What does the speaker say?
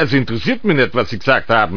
Es interessiert mich nicht, was Sie gesagt haben.